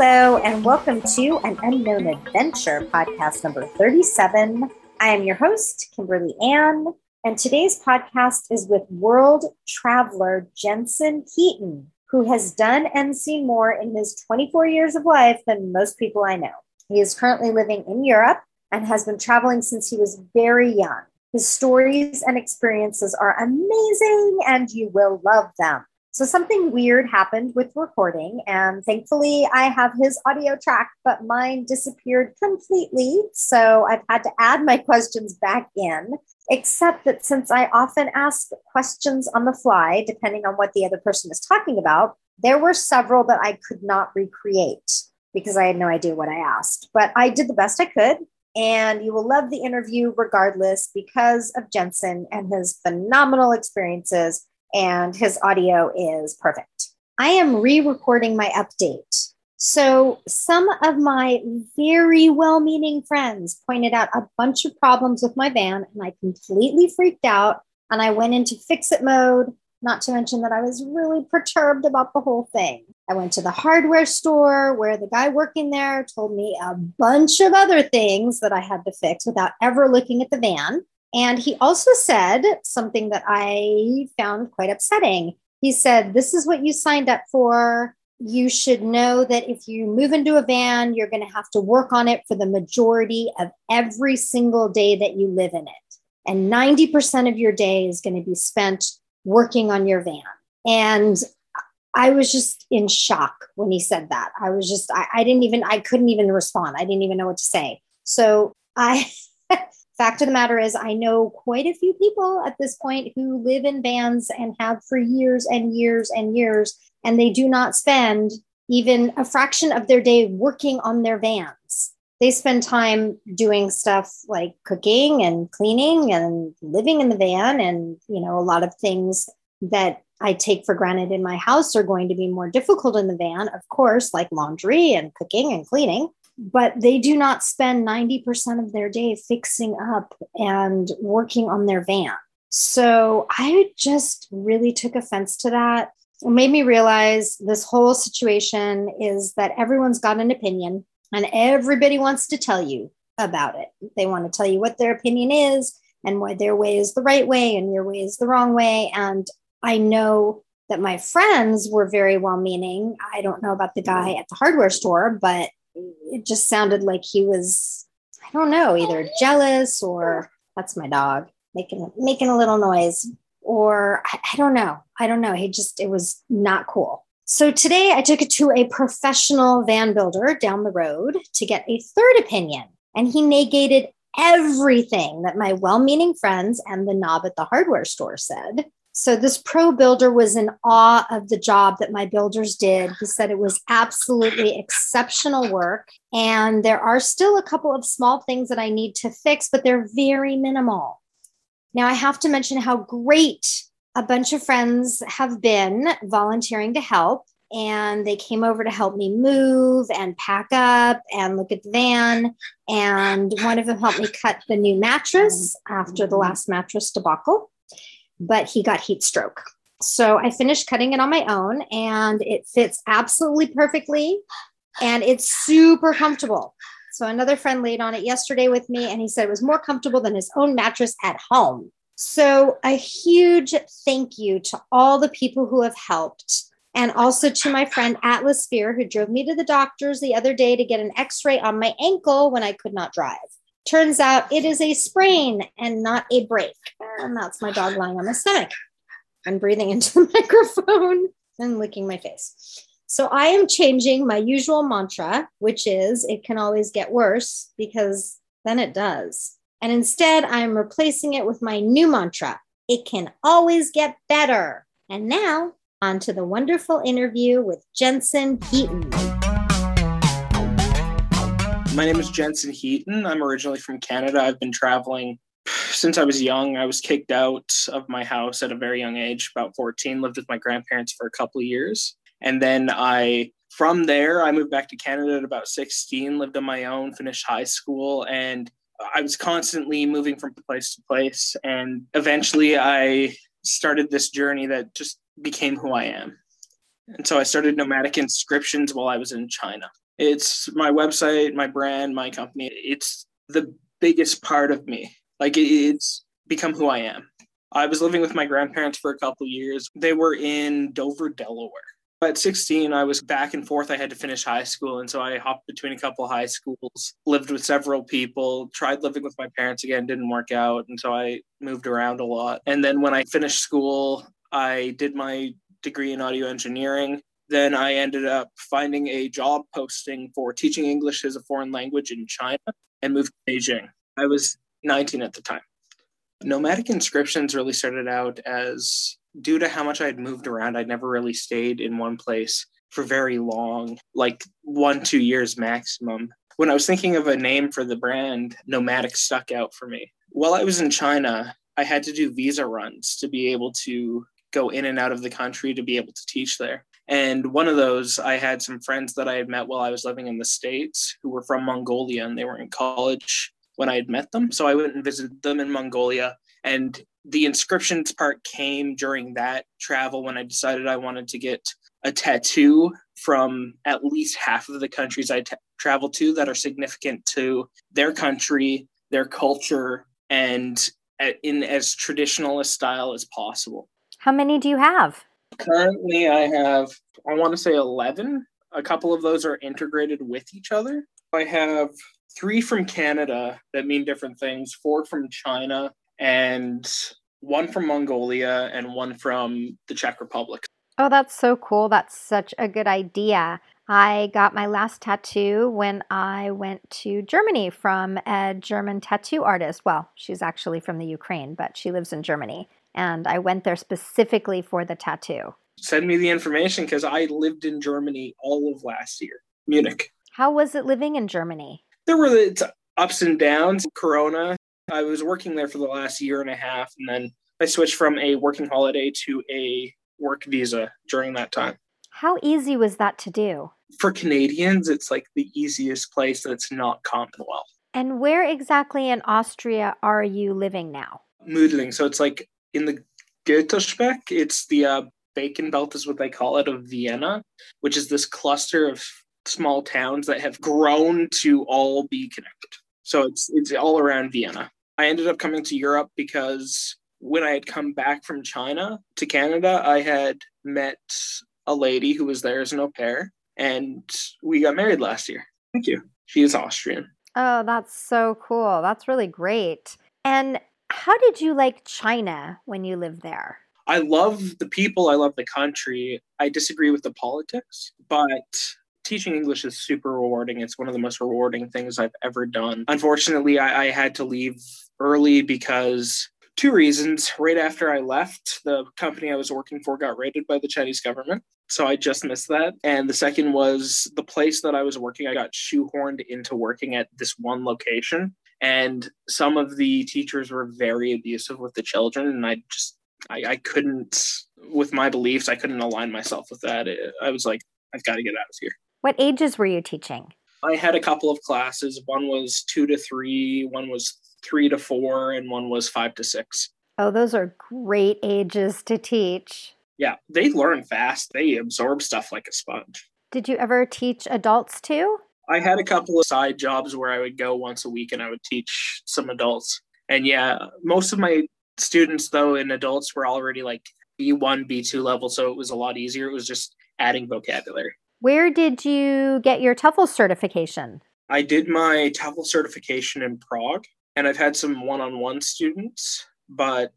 Hello, and welcome to an Unknown Adventure podcast number 37. I am your host, Kimberly Ann, and today's podcast is with world traveler Jensen Heaton, who has done and seen more in his 24 years of life than most people I know. He is currently living in Europe and has been traveling since he was very young. His stories and experiences are amazing, and you will love them. So something weird happened with recording, and thankfully I have his audio track, but mine disappeared completely. So I've had to add my questions back in, except that since I often ask questions on the fly, depending on what the other person is talking about, there were several that I could not recreate because I had no idea what I asked. But I did the best I could. And you will love the interview regardless because of Jensen and his phenomenal experiences and his audio is perfect. I am re recording my update. So, some of my very well meaning friends pointed out a bunch of problems with my van, and I completely freaked out. And I went into fix it mode, not to mention that I was really perturbed about the whole thing. I went to the hardware store where the guy working there told me a bunch of other things that I had to fix without ever looking at the van. And he also said something that I found quite upsetting. He said, This is what you signed up for. You should know that if you move into a van, you're going to have to work on it for the majority of every single day that you live in it. And 90% of your day is going to be spent working on your van. And I was just in shock when he said that. I was just, I, I didn't even, I couldn't even respond. I didn't even know what to say. So I, fact of the matter is, I know quite a few people at this point who live in vans and have for years and years and years, and they do not spend even a fraction of their day working on their vans. They spend time doing stuff like cooking and cleaning and living in the van, and you know, a lot of things that I take for granted in my house are going to be more difficult in the van, of course, like laundry and cooking and cleaning but they do not spend 90% of their day fixing up and working on their van. So I just really took offense to that. It made me realize this whole situation is that everyone's got an opinion and everybody wants to tell you about it. They want to tell you what their opinion is and why their way is the right way and your way is the wrong way. And I know that my friends were very well meaning. I don't know about the guy at the hardware store, but it just sounded like he was, I don't know, either jealous or that's my dog making making a little noise, or I, I don't know. I don't know. He just it was not cool. So today I took it to a professional van builder down the road to get a third opinion, and he negated everything that my well meaning friends and the knob at the hardware store said. So this pro builder was in awe of the job that my builders did. He said it was absolutely exceptional work. And there are still a couple of small things that I need to fix, but they're very minimal. Now, I have to mention how great a bunch of friends have been volunteering to help. And they came over to help me move and pack up and look at the van. And one of them helped me cut the new mattress after the last mattress debacle but he got heat stroke. So I finished cutting it on my own and it fits absolutely perfectly and it's super comfortable. So another friend laid on it yesterday with me and he said it was more comfortable than his own mattress at home. So a huge thank you to all the people who have helped and also to my friend Atlas Sphere who drove me to the doctors the other day to get an x-ray on my ankle when I could not drive. Turns out it is a sprain and not a break. And that's my dog lying on my stomach. I'm breathing into the microphone and licking my face. So I am changing my usual mantra, which is it can always get worse because then it does. And instead, I'm replacing it with my new mantra it can always get better. And now, on to the wonderful interview with Jensen Heaton. My name is Jensen Heaton. I'm originally from Canada. I've been traveling since I was young. I was kicked out of my house at a very young age, about 14, lived with my grandparents for a couple of years. And then I, from there, I moved back to Canada at about 16, lived on my own, finished high school, and I was constantly moving from place to place. And eventually I started this journey that just became who I am. And so I started nomadic inscriptions while I was in China It's my website, my brand, my company. It's the biggest part of me. Like it's become who I am. I was living with my grandparents for a couple years. They were in Dover, Delaware. At 16, I was back and forth. I had to finish high school. And so I hopped between a couple high schools, lived with several people, tried living with my parents again, didn't work out. And so I moved around a lot. And then when I finished school, I did my degree in audio engineering. Then I ended up finding a job posting for teaching English as a foreign language in China and moved to Beijing. I was 19 at the time. Nomadic inscriptions really started out as due to how much I had moved around, I'd never really stayed in one place for very long, like one, two years maximum. When I was thinking of a name for the brand, Nomadic stuck out for me. While I was in China, I had to do visa runs to be able to go in and out of the country to be able to teach there. And one of those, I had some friends that I had met while I was living in the States who were from Mongolia and they were in college when I had met them. So I went and visited them in Mongolia. And the inscriptions part came during that travel when I decided I wanted to get a tattoo from at least half of the countries I t- travel to that are significant to their country, their culture, and in as traditional a style as possible. How many do you have? Currently, I have, I want to say 11. A couple of those are integrated with each other. I have three from Canada that mean different things, four from China, and one from Mongolia and one from the Czech Republic. Oh, that's so cool. That's such a good idea. I got my last tattoo when I went to Germany from a German tattoo artist. Well, she's actually from the Ukraine, but she lives in Germany. And I went there specifically for the tattoo. Send me the information because I lived in Germany all of last year, Munich. How was it living in Germany? There were the ups and downs. Corona I was working there for the last year and a half, and then I switched from a working holiday to a work visa during that time. How easy was that to do? For Canadians, it's like the easiest place that's not Commonwealth. And where exactly in Austria are you living now? Mödling. So it's like in the Goethesbeck. It's the uh, bacon belt, is what they call it, of Vienna, which is this cluster of small towns that have grown to all be connected. So it's it's all around Vienna. I ended up coming to Europe because when I had come back from China to Canada, I had met a lady who was there as an au pair, and we got married last year. Thank you. She is Austrian. Oh, that's so cool. That's really great. And how did you like China when you lived there? I love the people, I love the country. I disagree with the politics, but teaching English is super rewarding. It's one of the most rewarding things I've ever done. Unfortunately, I, I had to leave early because two reasons. Right after I left, the company I was working for got raided by the Chinese government. So I just missed that. And the second was the place that I was working, I got shoehorned into working at this one location. And some of the teachers were very abusive with the children. And I just, I, I couldn't, with my beliefs, I couldn't align myself with that. I was like, I've got to get out of here. What ages were you teaching? I had a couple of classes. One was two to three, one was three to four, and one was five to six. Oh, those are great ages to teach. Yeah, they learn fast. They absorb stuff like a sponge. Did you ever teach adults too? I had a couple of side jobs where I would go once a week and I would teach some adults. And yeah, most of my students, though, in adults were already like B1, B2 level. So it was a lot easier. It was just adding vocabulary. Where did you get your TEFL certification? I did my TEFL certification in Prague, and I've had some one on one students. But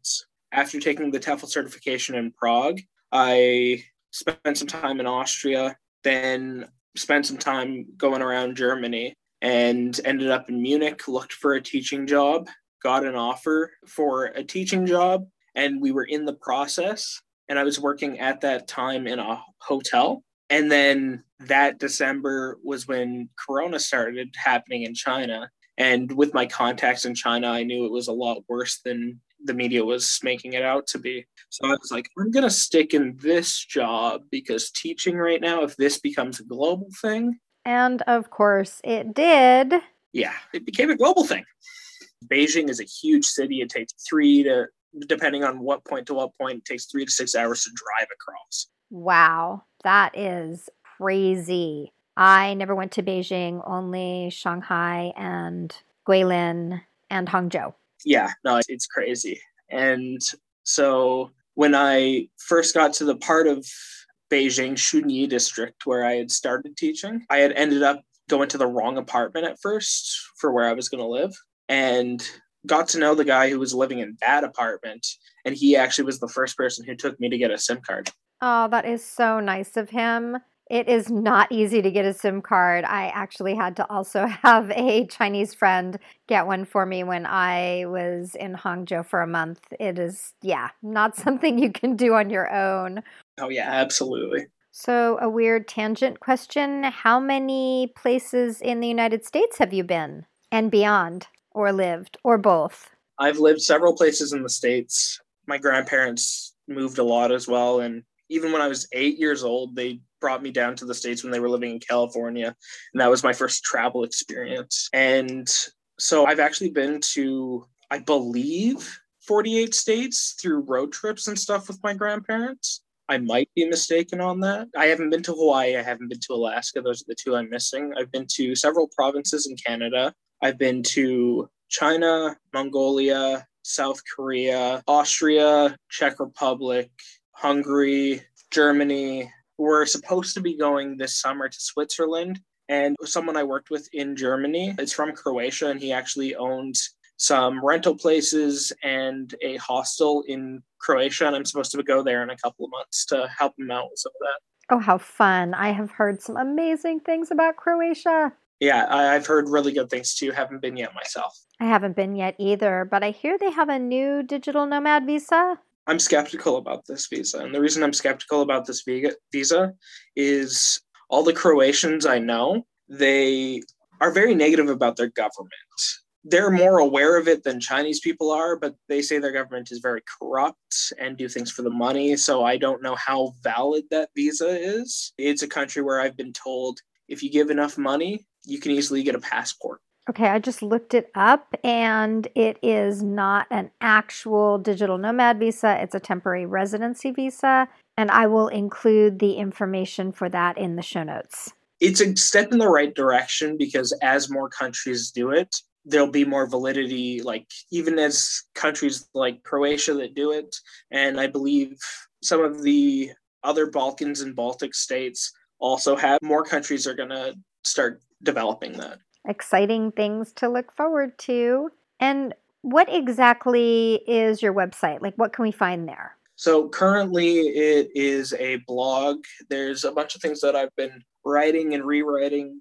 after taking the TEFL certification in Prague, I spent some time in Austria, then spent some time going around Germany, and ended up in Munich, looked for a teaching job, got an offer for a teaching job, and we were in the process. And I was working at that time in a hotel and then that December was when Corona started happening in China. And with my contacts in China, I knew it was a lot worse than the media was making it out to be. So I was like, I'm going to stick in this job because teaching right now, if this becomes a global thing. And of course, it did. Yeah, it became a global thing. Beijing is a huge city. It takes three to, depending on what point to what point, it takes three to six hours to drive across. Wow, that is crazy. I never went to Beijing, only Shanghai and Guilin and Hangzhou. Yeah, no, it's crazy. And so when I first got to the part of Beijing Shunyi district where I had started teaching, I had ended up going to the wrong apartment at first for where I was going to live and got to know the guy who was living in that apartment. And he actually was the first person who took me to get a SIM card. Oh, that is so nice of him. It is not easy to get a SIM card. I actually had to also have a Chinese friend get one for me when I was in Hangzhou for a month. It is, yeah, not something you can do on your own. Oh, yeah, absolutely. So, a weird tangent question How many places in the United States have you been and beyond, or lived, or both? I've lived several places in the States. My grandparents moved a lot as well. And even when I was eight years old, they brought me down to the States when they were living in California. And that was my first travel experience. And so I've actually been to, I believe, 48 states through road trips and stuff with my grandparents. I might be mistaken on that. I haven't been to Hawaii. I haven't been to Alaska. Those are the two I'm missing. I've been to several provinces in Canada. I've been to China, Mongolia, South Korea, Austria, Czech Republic, Hungary, Germany, we're supposed to be going this summer to Switzerland. And someone I worked with in Germany is from Croatia, and he actually owns some rental places and a hostel in Croatia. And I'm supposed to go there in a couple of months to help him out with some of that. Oh, how fun. I have heard some amazing things about Croatia. Yeah, I've heard really good things too. Haven't been yet myself. I haven't been yet either, but I hear they have a new digital nomad visa. I'm skeptical about this visa. And the reason I'm skeptical about this visa is all the Croatians I know, they are very negative about their government. They're more aware of it than Chinese people are, but they say their government is very corrupt and do things for the money. So I don't know how valid that visa is. It's a country where I've been told if you give enough money, you can easily get a passport. Okay, I just looked it up and it is not an actual digital nomad visa, it's a temporary residency visa. And I will include the information for that in the show notes. It's a step in the right direction because as more countries do it, there'll be more validity, like even as countries like Croatia that do it. And I believe some of the other Balkans and Baltic states also have more countries are going to start developing that exciting things to look forward to. And what exactly is your website? Like, what can we find there? So, currently, it is a blog. There's a bunch of things that I've been writing and rewriting.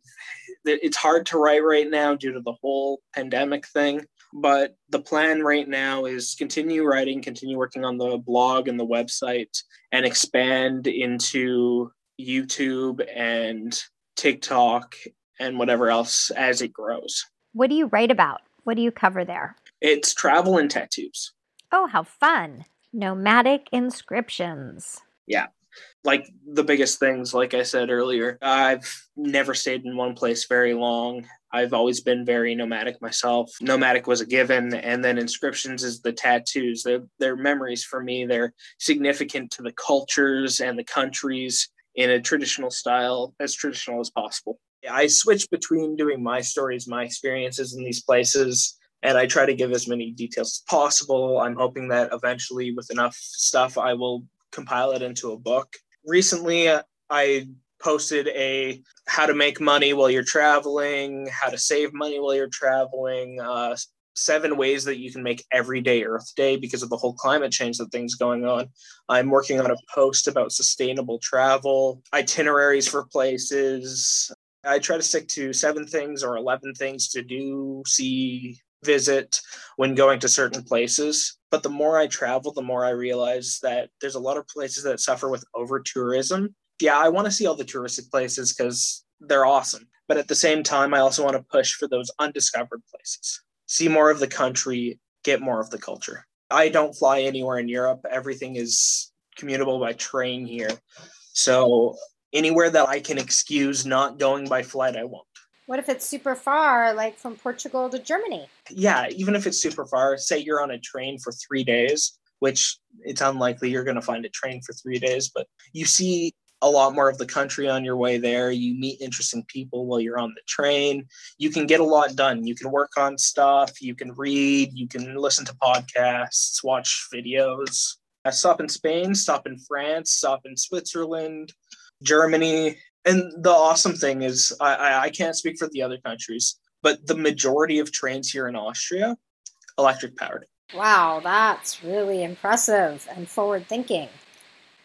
It's hard to write right now due to the whole pandemic thing. But the plan right now is continue writing, continue working on the blog and the website, and expand into YouTube and TikTok and whatever else as it grows. What do you write about? What do you cover there? It's travel and tattoos. Oh, how fun. Nomadic inscriptions. Yeah. Like the biggest things, like I said earlier, I've never stayed in one place very long. I've always been very nomadic myself. Nomadic was a given, and then inscriptions is the tattoos. They're, they're memories for me. They're significant to the cultures and the countries in a traditional style, as traditional as possible. I switch between doing my stories, my experiences in these places, and I try to give as many details as possible. I'm hoping that eventually, with enough stuff, I will compile it into a book. Recently, uh, I posted a how to make money while you're traveling, how to save money while you're traveling, uh, seven ways that you can make everyday Earth Day because of the whole climate change that things going on. I'm working on a post about sustainable travel, itineraries for places, I try to stick to seven things or 11 things to do, see, visit when going to certain places. But the more I travel, the more I realize that there's a lot of places that suffer with over tourism. Yeah, I want to see all the touristic places because they're awesome. But at the same time, I also want to push for those undiscovered places. See more of the country, get more of the culture. I don't fly anywhere in Europe. Everything is commutable by train here. So anywhere that I can excuse not going by flight, I won't. What if it's super far, like from Portugal to Germany? Yeah, even if it's super far, say you're on a train for three days, which it's unlikely you're going to find a train for three days, but you see a lot more of the country on your way there. You meet interesting people while you're on the train. You can get a lot done. You can work on stuff, you can read, you can listen to podcasts, watch videos. I stop in Spain, stop in France, stop in Switzerland, Germany. And the awesome thing is, I, I can't speak for the other countries, but the majority of trains here in Austria, electric powered. Wow, that's really impressive and forward thinking.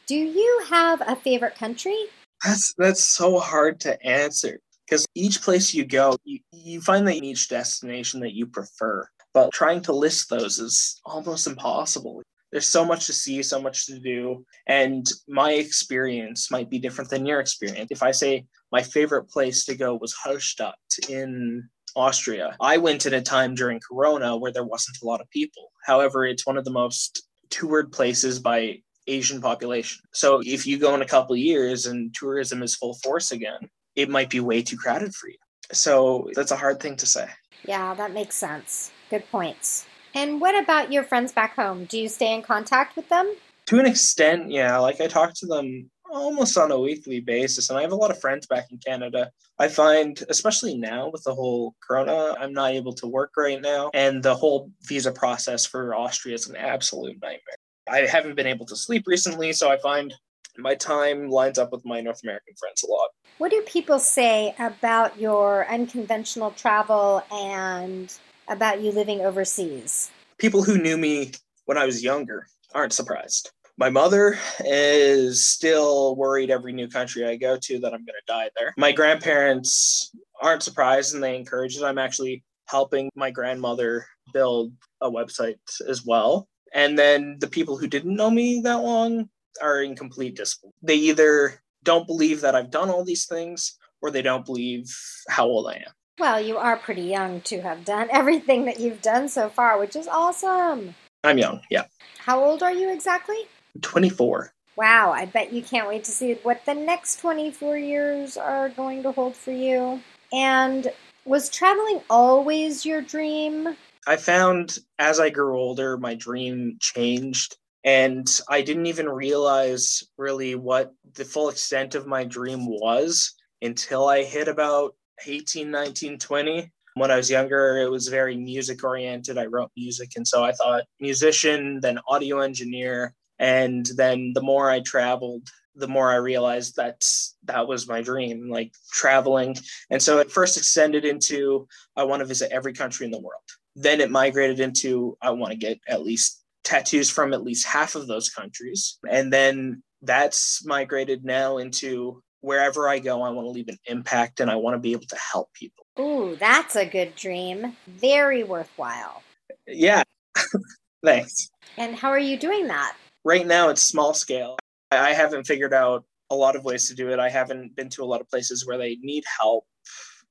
Do you have a favorite country? That's that's so hard to answer because each place you go, you, you find that each destination that you prefer. But trying to list those is almost impossible. There's so much to see, so much to do, and my experience might be different than your experience. If I say my favorite place to go was Hallstatt in Austria, I went at a time during Corona where there wasn't a lot of people. However, it's one of the most toured places by Asian population. So if you go in a couple years and tourism is full force again, it might be way too crowded for you. So that's a hard thing to say. Yeah, that makes sense. Good points. And what about your friends back home? Do you stay in contact with them? To an extent, yeah. Like I talk to them almost on a weekly basis. And I have a lot of friends back in Canada. I find, especially now with the whole corona, I'm not able to work right now. And the whole visa process for Austria is an absolute nightmare. I haven't been able to sleep recently, so I find my time lines up with my North American friends a lot. What do people say about your unconventional travel and about you living overseas? People who knew me when I was younger aren't surprised. My mother is still worried every new country I go to that I'm going to die there. My grandparents aren't surprised and they encourage it. I'm actually helping my grandmother build a website as well. And then the people who didn't know me that long are in complete disbelief. They either don't believe that I've done all these things or they don't believe how old I am. Well, you are pretty young to have done everything that you've done so far, which is awesome. I'm young, yeah. How old are you exactly? 24. Wow, I bet you can't wait to see what the next 24 years are going to hold for you. And was traveling always your dream? I found as I grew older, my dream changed. And I didn't even realize really what the full extent of my dream was until I hit about 18, 19, 20. When I was younger, it was very music oriented. I wrote music. And so I thought musician, then audio engineer. And then the more I traveled, the more I realized that that was my dream, like traveling. And so it first extended into I want to visit every country in the world. Then it migrated into I want to get at least tattoos from at least half of those countries. And then that's migrated now into wherever I go, I want to leave an impact and I want to be able to help people. Ooh, that's a good dream. Very worthwhile. Yeah. Thanks. And how are you doing that? Right now, it's small scale. I haven't figured out a lot of ways to do it. I haven't been to a lot of places where they need help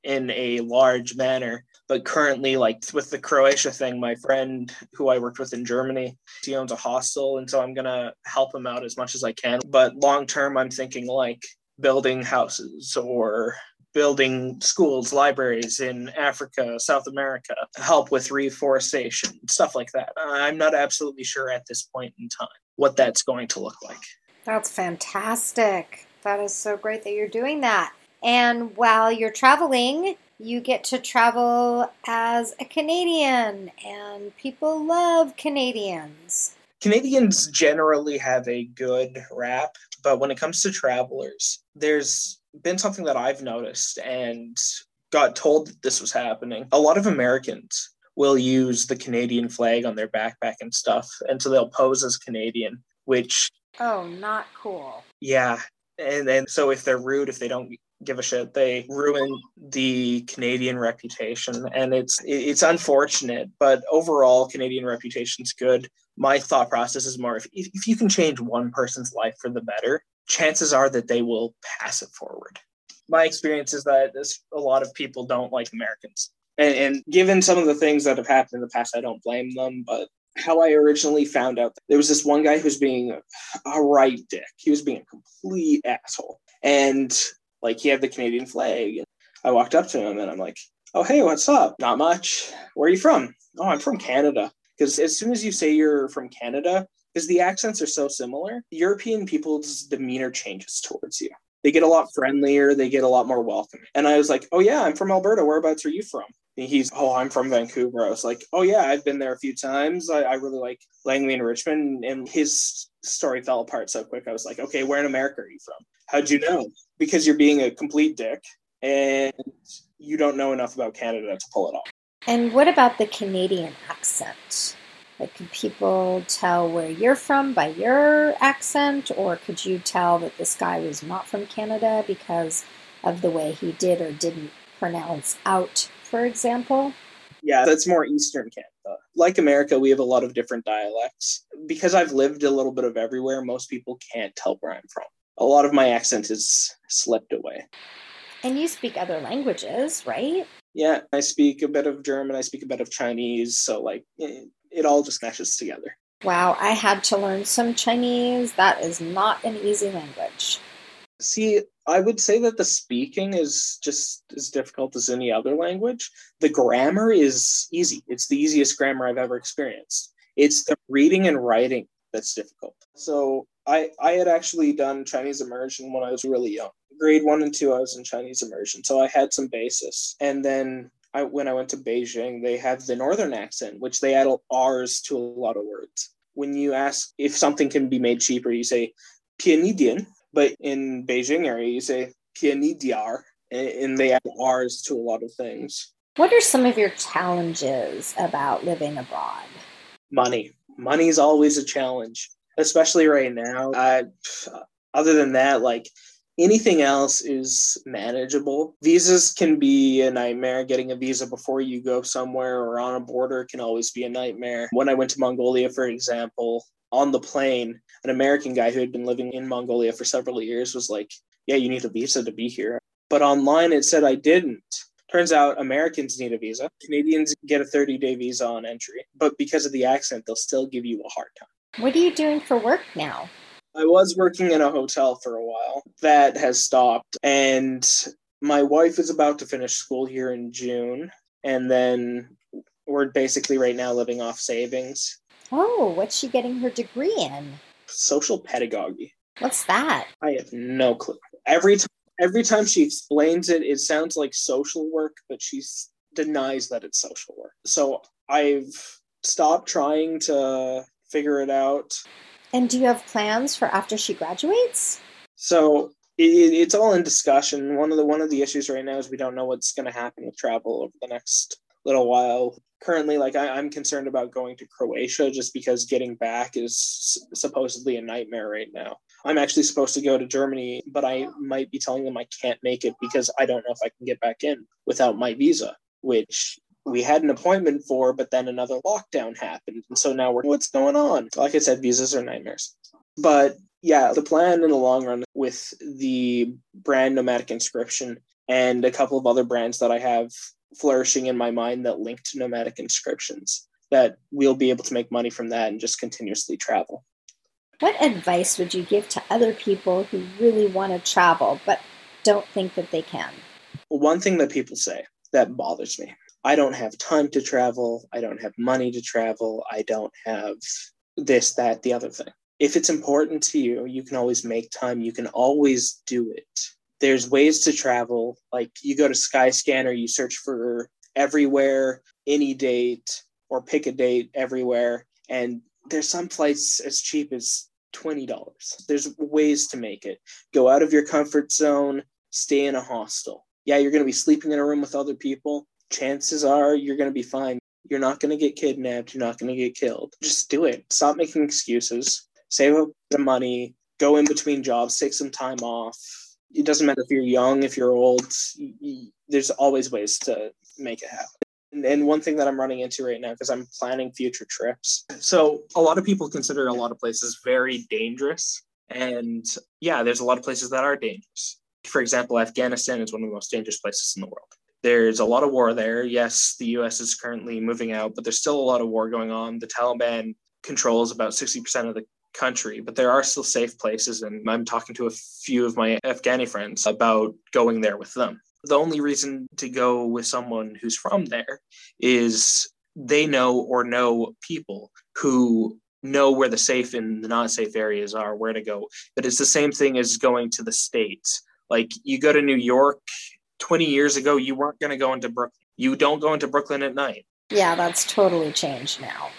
in a large manner. But currently, like with the Croatia thing, my friend who I worked with in Germany, he owns a hostel. And so I'm going to help him out as much as I can. But long term, I'm thinking like building houses or building schools, libraries in Africa, South America, help with reforestation, stuff like that. I'm not absolutely sure at this point in time what that's going to look like. That's fantastic. That is so great that you're doing that. And while you're traveling, you get to travel as a Canadian, and people love Canadians. Canadians generally have a good rap, but when it comes to travelers, there's been something that I've noticed and got told that this was happening. A lot of Americans will use the Canadian flag on their backpack and stuff, and so they'll pose as Canadian, which oh, not cool. Yeah, and and so if they're rude, if they don't give a shit. They ruin the Canadian reputation, and it's it's unfortunate. But overall, Canadian reputation's good. My thought process is more if if you can change one person's life for the better, chances are that they will pass it forward. My experience is that this, a lot of people don't like Americans, and, and given some of the things that have happened in the past, I don't blame them. But how I originally found out there was this one guy who was being a right dick. He was being a complete asshole. And like he had the Canadian flag. And I walked up to him and I'm like, "Oh, hey, what's up? Not much. Where are you from? Oh, I'm from Canada." Because as soon as you say you're from Canada, because the accents are so similar. European people's demeanor changes towards you. They get a lot friendlier, they get a lot more welcoming. And I was like, oh, yeah, I'm from Alberta. Whereabouts are you from? And he's, oh, I'm from Vancouver. I was like, oh, yeah, I've been there a few times. I, I really like Langley and Richmond. And his story fell apart so quick. I was like, okay, where in America are you from? How'd you know? Because you're being a complete dick and you don't know enough about Canada to pull it off. And what about the Canadian accent? Like, could people tell where you're from by your accent, or could you tell that this guy was not from Canada because of the way he did or didn't pronounce out, for example? Yeah, that's more Eastern Canada. Like America, we have a lot of different dialects. Because I've lived a little bit of everywhere, most people can't tell where I'm from. A lot of my accent is slipped away. And you speak other languages, right? Yeah, I speak a bit of German, I speak a bit of Chinese, so like it, it all just meshes together. Wow, I had to learn some Chinese. That is not an easy language. See, I would say that the speaking is just as difficult as any other language. The grammar is easy. It's the easiest grammar I've ever experienced. It's the reading and writing that's difficult. So I I had actually done Chinese immersion when I was really young. Grade one and two, I was in Chinese immersion, so I had some basis. And then I, when I went to Beijing, they have the northern accent, which they add R's to a lot of words. When you ask if something can be made cheaper, you say pianidian, but in Beijing area, you say pianidiar, and they add R's to a lot of things. What are some of your challenges about living abroad? Money. Money is always a challenge, especially right now. I, other than that, like anything else is manageable. Visas can be a nightmare. Getting a visa before you go somewhere or on a border can always be a nightmare. When I went to Mongolia, for example, on the plane, an American guy who had been living in Mongolia for several years was like, Yeah, you need a visa to be here. But online it said I didn't. Turns out Americans need a visa. Canadians get a 30 day visa on entry. But because of the accent, they'll still give you a hard time. What are you doing for work now? I was working in a hotel for a while. That has stopped. And my wife is about to finish school here in June. And then we're basically right now living off savings. Oh, what's she getting her degree in? Social pedagogy. What's that? I have no clue. Every time every time she explains it, it sounds like social work, but she denies that it's social work. So I've stopped trying to figure it out. And do you have plans for after she graduates? So it, it's all in discussion. One of the one of the issues right now is we don't know what's going to happen with travel over the next little while currently like I, am concerned about going to croatia just because getting back is supposedly a nightmare right now i'm actually supposed to go to germany but i might be telling them i can't make it because i don't know if i can get back in without my visa which we had an appointment for but then another lockdown happened and so now we're what's going on like i said visas are nightmares but yeah the plan in the long run with the brand nomadic inscription and a couple of other brands that i have flourishing in my mind that link to nomadic inscriptions that we'll be able to make money from that and just continuously travel. What advice would you give to other people who really want to travel but don't think that they can? One thing that people say that bothers me I don't have time to travel. I don't have money to travel. I don't have this, that, the other thing. If it's important to you, you can always make time. You can always do it there's ways to travel. Like you go to Skyscanner, you search for everywhere, any date, or pick a date everywhere. And there's some flights as cheap as $20. There's ways to make it. Go out of your comfort zone, stay in a hostel. Yeah, you're going to be sleeping in a room with other people. Chances are you're going to be fine. You're not going to get kidnapped. You're not going to get killed. Just do it. Stop making excuses. Save up the money. Go in between jobs. Take some time off it doesn't matter if you're young, if you're old, there's always ways to make it happen. And, one thing that I'm running into right now, because I'm planning future trips. So a lot of people consider a lot of places very dangerous. And yeah, there's a lot of places that are dangerous. For example, Afghanistan is one of the most dangerous places in the world. There's a lot of war there. Yes, the US is currently moving out, but there's still a lot of war going on. The Taliban controls about 60% of the country, but there are still safe places. And I'm talking to a few of my Afghani friends about going there with them. The only reason to go with someone who's from there is they know or know people who know where the safe and the not safe areas are, where to go. But it's the same thing as going to the States. Like you go to New York 20 years ago, you weren't going to go into Brooklyn. You don't go into Brooklyn at night. Yeah, that's totally changed now.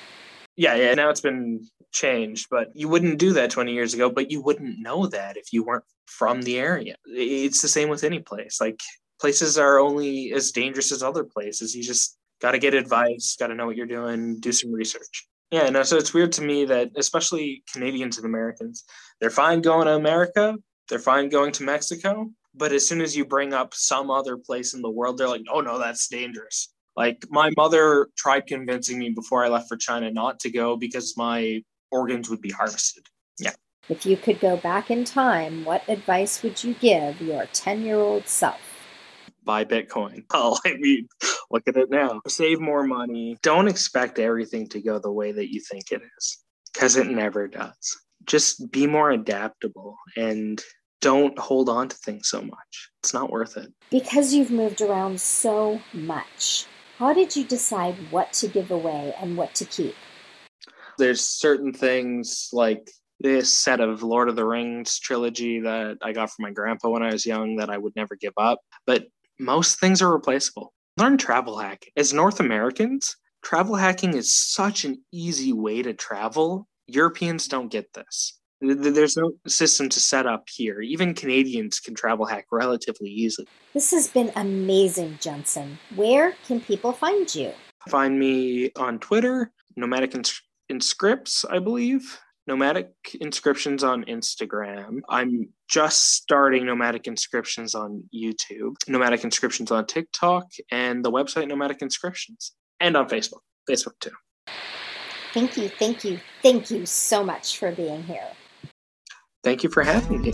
Yeah, yeah, now it's been changed, but you wouldn't do that 20 years ago, but you wouldn't know that if you weren't from the area. It's the same with any place. Like places are only as dangerous as other places. You just got to get advice, got to know what you're doing, do some research. Yeah, no, so it's weird to me that especially Canadians and Americans, they're fine going to America, they're fine going to Mexico, but as soon as you bring up some other place in the world, they're like, oh no, that's dangerous. Like my mother tried convincing me before I left for China not to go because my organs would be harvested. Yeah. If you could go back in time, what advice would you give your 10 year old self? buy Bitcoin. Oh, I mean, look at it now. Save more money. Don't expect everything to go the way that you think it is because it never does. Just be more adaptable and don't hold on to things so much. It's not worth it. Because you've moved around so much, how did you decide what to give away and what to keep? There's certain things like this set of Lord of the Rings trilogy that I got from my grandpa when I was young that I would never give up. But most things are replaceable. Learn travel hack. As North Americans, travel hacking is such an easy way to travel. Europeans don't get this. There's no system to set up here. Even Canadians can travel hack relatively easily. This has been amazing, Jensen. Where can people find you? Find me on Twitter, Nomadic Inscripts, I believe. Nomadic Inscriptions on Instagram. I'm just starting Nomadic Inscriptions on YouTube, Nomadic Inscriptions on TikTok, and the website Nomadic Inscriptions, and on Facebook. Facebook too. Thank you, thank you, thank you so much for being here. Thank you for having me.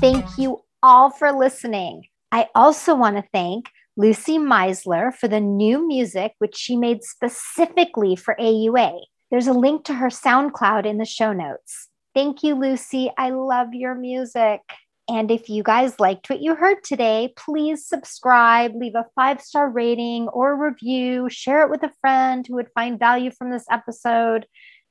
Thank you all for listening. I also want to thank Lucy Meisler for the new music, which she made specifically for AUA. There's a link to her SoundCloud in the show notes. Thank you, Lucy. I love your music. And if you guys liked what you heard today, please subscribe, leave a five star rating or review, share it with a friend who would find value from this episode.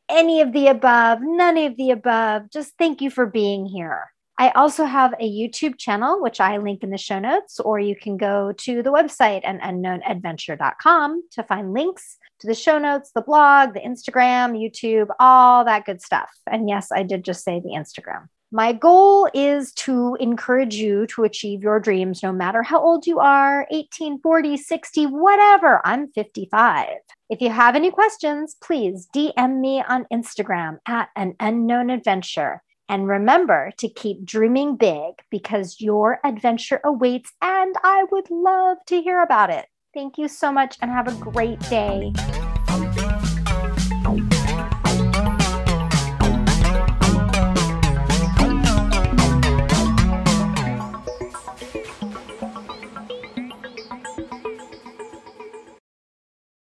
Any of the above, none of the above. Just thank you for being here. I also have a YouTube channel, which I link in the show notes, or you can go to the website and unknownadventure.com to find links to the show notes, the blog, the Instagram, YouTube, all that good stuff. And yes, I did just say the Instagram. My goal is to encourage you to achieve your dreams no matter how old you are 18, 40, 60, whatever. I'm 55. If you have any questions, please DM me on Instagram at an unknown adventure. And remember to keep dreaming big because your adventure awaits, and I would love to hear about it. Thank you so much and have a great day.